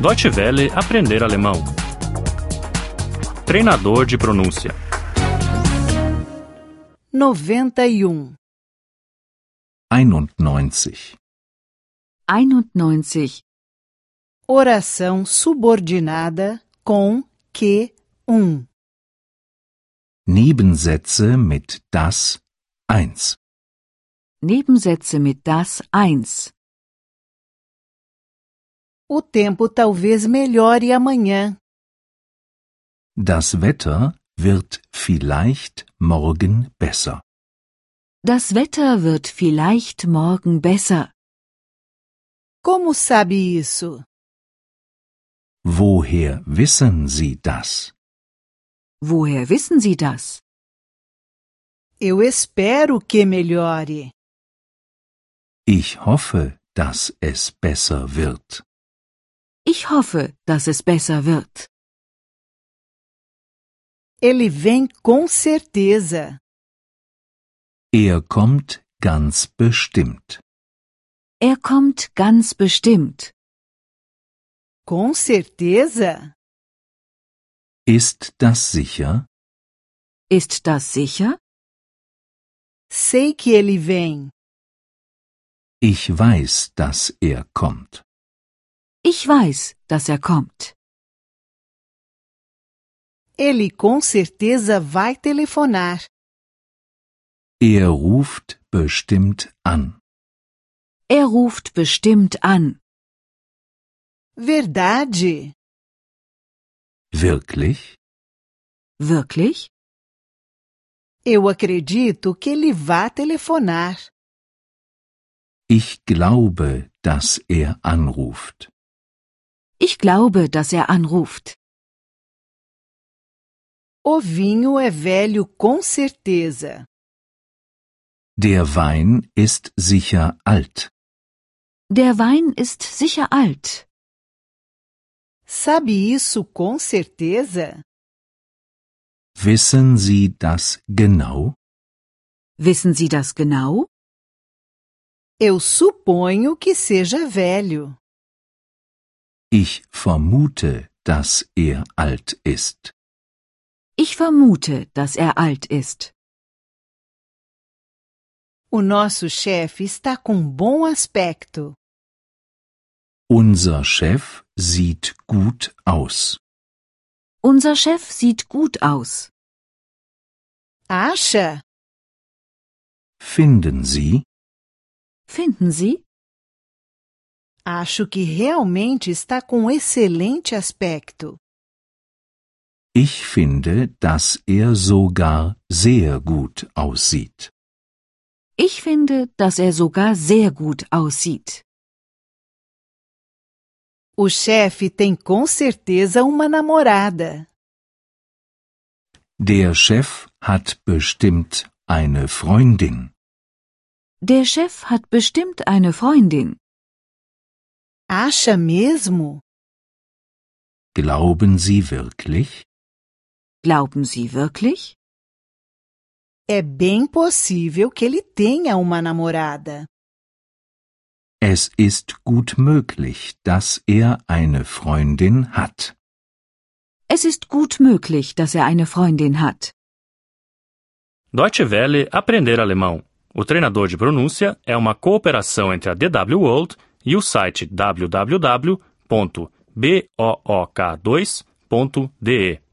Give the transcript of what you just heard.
Deutsche Welle aprender alemão. Treinador de pronúncia. 91. 91. 91. Oração subordinada com que um. Nebensätze mit das 1. Nebensätze mit das 1. O tempo talvez melhore amanhã. Das Wetter wird vielleicht morgen besser. Das Wetter wird vielleicht morgen besser. Como sabe isso? Woher wissen Sie das? Woher wissen Sie das? Eu espero que melhore. Ich hoffe, dass es besser wird. Ich hoffe, dass es besser wird. Ele vem com certeza. Er kommt ganz bestimmt. Er kommt ganz bestimmt. Com certeza? Ist das sicher? Ist das sicher? Sei que ele vem. Ich weiß, dass er kommt. Ich weiß, dass er kommt. Ele com certeza vai telefonar. Er ruft bestimmt an. Er ruft bestimmt an. Verdade? Wirklich? Wirklich? Eu acredito que ele vá telefonar. Ich glaube, dass er anruft. Ich glaube, dass er anruft. O vinho é velho com certeza. Der Wein ist sicher alt. Der Wein ist sicher alt. Sabe isso com certeza? Wissen Sie das genau? Wissen Sie das genau? Eu suponho que seja velho. Ich vermute, dass er alt ist. Ich vermute, dass er alt ist. O nosso chefe está com bom aspecto. Unser Chef sieht gut aus. Unser Chef sieht gut aus. Acha? Finden Sie? Finden Sie? Acho que realmente está com excelente aspecto. Ich finde, dass er sogar sehr gut aussieht. Ich finde, dass er sogar sehr gut aussieht. O chefe tem com certeza uma namorada. Der Chef hat bestimmt eine Freundin. Der Chef hat bestimmt eine Freundin. Acha mesmo? Glauben Sie wirklich? Glauben Sie wirklich? É bem possível que ele tenha uma namorada. Es ist gut möglich, dass er eine Freundin hat. Es ist gut möglich, dass er eine Freundin hat. Deutsche Welle aprender alemão. O treinador de pronúncia é uma cooperação entre a DW World e o site www.book2.de.